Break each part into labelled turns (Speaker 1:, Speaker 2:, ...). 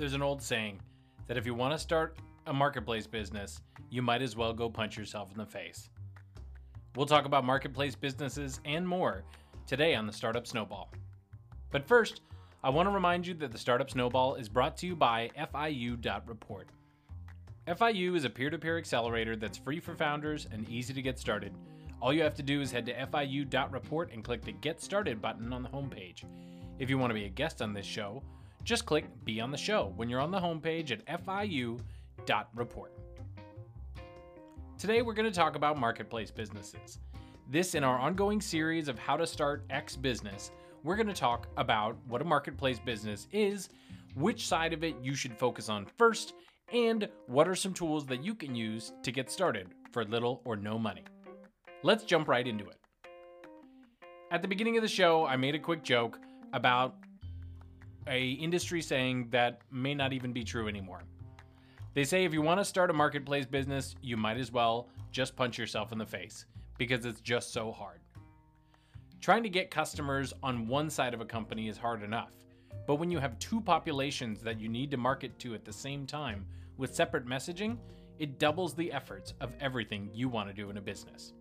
Speaker 1: There's an old saying that if you want to start a marketplace business, you might as well go punch yourself in the face. We'll talk about marketplace businesses and more today on the Startup Snowball. But first, I want to remind you that the Startup Snowball is brought to you by FIU.report. FIU is a peer to peer accelerator that's free for founders and easy to get started. All you have to do is head to FIU.report and click the Get Started button on the homepage. If you want to be a guest on this show, just click Be on the Show when you're on the homepage at FIU.report. Today, we're going to talk about marketplace businesses. This, in our ongoing series of How to Start X Business, we're going to talk about what a marketplace business is, which side of it you should focus on first, and what are some tools that you can use to get started for little or no money. Let's jump right into it. At the beginning of the show, I made a quick joke about a industry saying that may not even be true anymore. They say if you want to start a marketplace business, you might as well just punch yourself in the face because it's just so hard. Trying to get customers on one side of a company is hard enough, but when you have two populations that you need to market to at the same time with separate messaging, it doubles the efforts of everything you want to do in a business.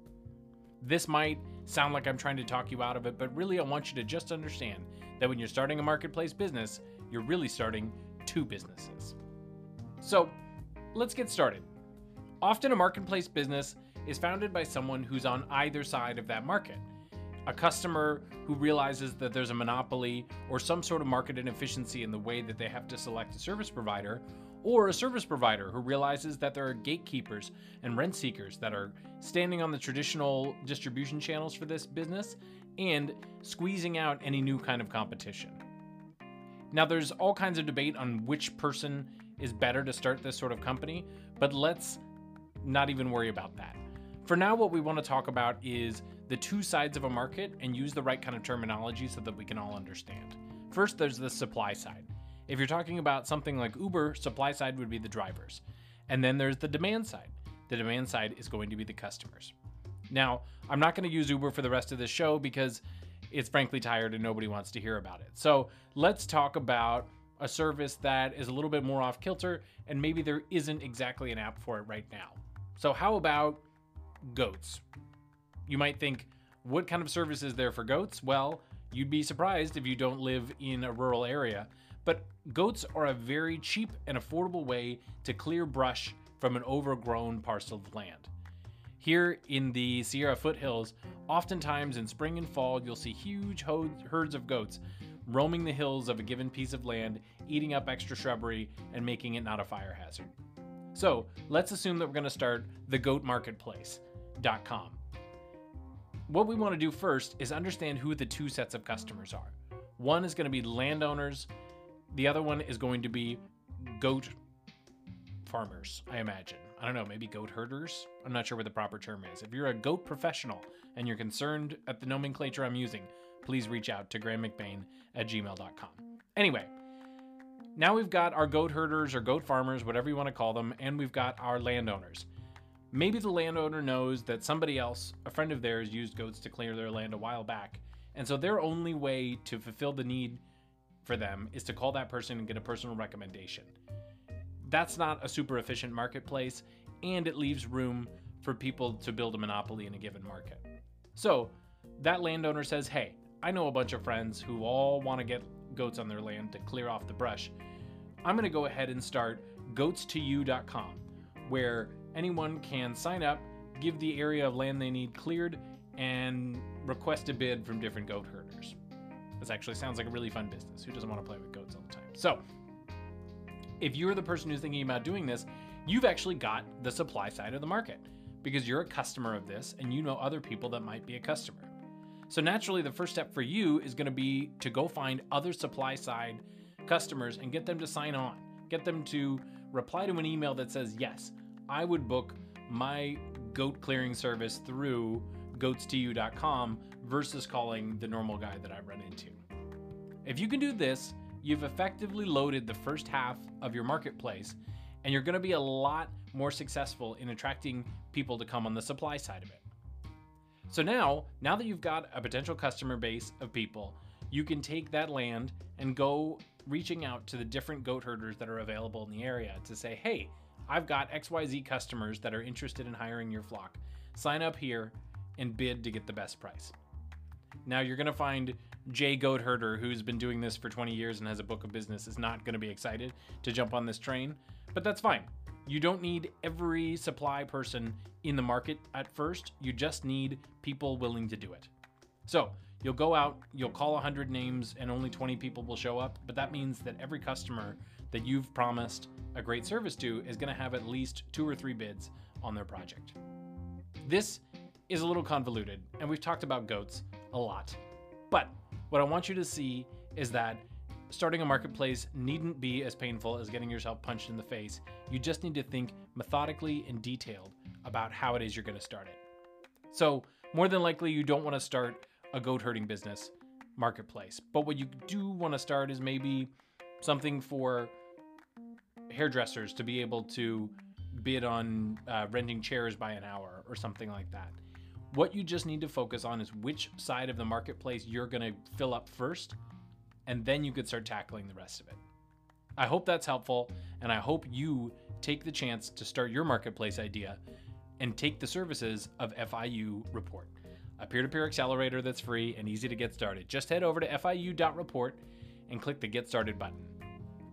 Speaker 1: This might sound like I'm trying to talk you out of it, but really I want you to just understand that when you're starting a marketplace business, you're really starting two businesses. So let's get started. Often a marketplace business is founded by someone who's on either side of that market. A customer who realizes that there's a monopoly or some sort of market inefficiency in the way that they have to select a service provider, or a service provider who realizes that there are gatekeepers and rent seekers that are standing on the traditional distribution channels for this business and squeezing out any new kind of competition. Now, there's all kinds of debate on which person is better to start this sort of company, but let's not even worry about that. For now, what we want to talk about is the two sides of a market and use the right kind of terminology so that we can all understand. First, there's the supply side. If you're talking about something like Uber, supply side would be the drivers. And then there's the demand side. The demand side is going to be the customers. Now, I'm not going to use Uber for the rest of this show because it's frankly tired and nobody wants to hear about it. So let's talk about a service that is a little bit more off kilter and maybe there isn't exactly an app for it right now. So, how about goats? You might think, what kind of service is there for goats? Well, you'd be surprised if you don't live in a rural area but goats are a very cheap and affordable way to clear brush from an overgrown parcel of land. Here in the Sierra foothills, oftentimes in spring and fall, you'll see huge herds of goats roaming the hills of a given piece of land, eating up extra shrubbery, and making it not a fire hazard. So let's assume that we're going to start thegoatmarketplace.com. What we want to do first is understand who the two sets of customers are. One is going to be landowners the other one is going to be goat farmers, I imagine. I don't know, maybe goat herders? I'm not sure what the proper term is. If you're a goat professional and you're concerned at the nomenclature I'm using, please reach out to grahamcbain at gmail.com. Anyway, now we've got our goat herders or goat farmers, whatever you want to call them, and we've got our landowners. Maybe the landowner knows that somebody else, a friend of theirs, used goats to clear their land a while back, and so their only way to fulfill the need for them is to call that person and get a personal recommendation. That's not a super efficient marketplace, and it leaves room for people to build a monopoly in a given market. So, that landowner says, Hey, I know a bunch of friends who all want to get goats on their land to clear off the brush. I'm going to go ahead and start goats2u.com, where anyone can sign up, give the area of land they need cleared, and request a bid from different goat herders. This actually sounds like a really fun business. Who doesn't want to play with goats all the time? So, if you're the person who's thinking about doing this, you've actually got the supply side of the market because you're a customer of this and you know other people that might be a customer. So, naturally, the first step for you is going to be to go find other supply side customers and get them to sign on. Get them to reply to an email that says, Yes, I would book my goat clearing service through goats2u.com versus calling the normal guy that I run into. If you can do this, you've effectively loaded the first half of your marketplace and you're going to be a lot more successful in attracting people to come on the supply side of it. So now, now that you've got a potential customer base of people, you can take that land and go reaching out to the different goat herders that are available in the area to say, hey, I've got XYZ customers that are interested in hiring your flock. Sign up here and bid to get the best price. Now you're to find Jay Goat Herder, who's been doing this for 20 years and has a book of business, is not to be excited to jump on this train, but that's fine. You don't need every supply person in the market at first. You just need people willing to do it. So you'll go out, you'll call 100 names, and only 20 people will show up. But that means that every customer that you've promised a great service to is going to have at least two or three bids on their project. This is a little convoluted, and we've talked about goats a lot. But what I want you to see is that starting a marketplace needn't be as painful as getting yourself punched in the face. You just need to think methodically and detailed about how it is you're going to start it. So, more than likely, you don't want to start a goat herding business marketplace. But what you do want to start is maybe something for hairdressers to be able to bid on uh, renting chairs by an hour or something like that. What you just need to focus on is which side of the marketplace you're going to fill up first, and then you could start tackling the rest of it. I hope that's helpful, and I hope you take the chance to start your marketplace idea and take the services of FIU Report, a peer to peer accelerator that's free and easy to get started. Just head over to FIU.report and click the Get Started button.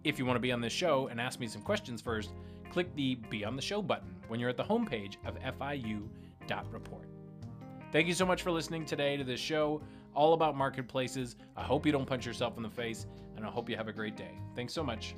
Speaker 1: If you want to be on this show and ask me some questions first, click the Be on the Show button when you're at the homepage of FIU.report. Thank you so much for listening today to this show all about marketplaces. I hope you don't punch yourself in the face, and I hope you have a great day. Thanks so much.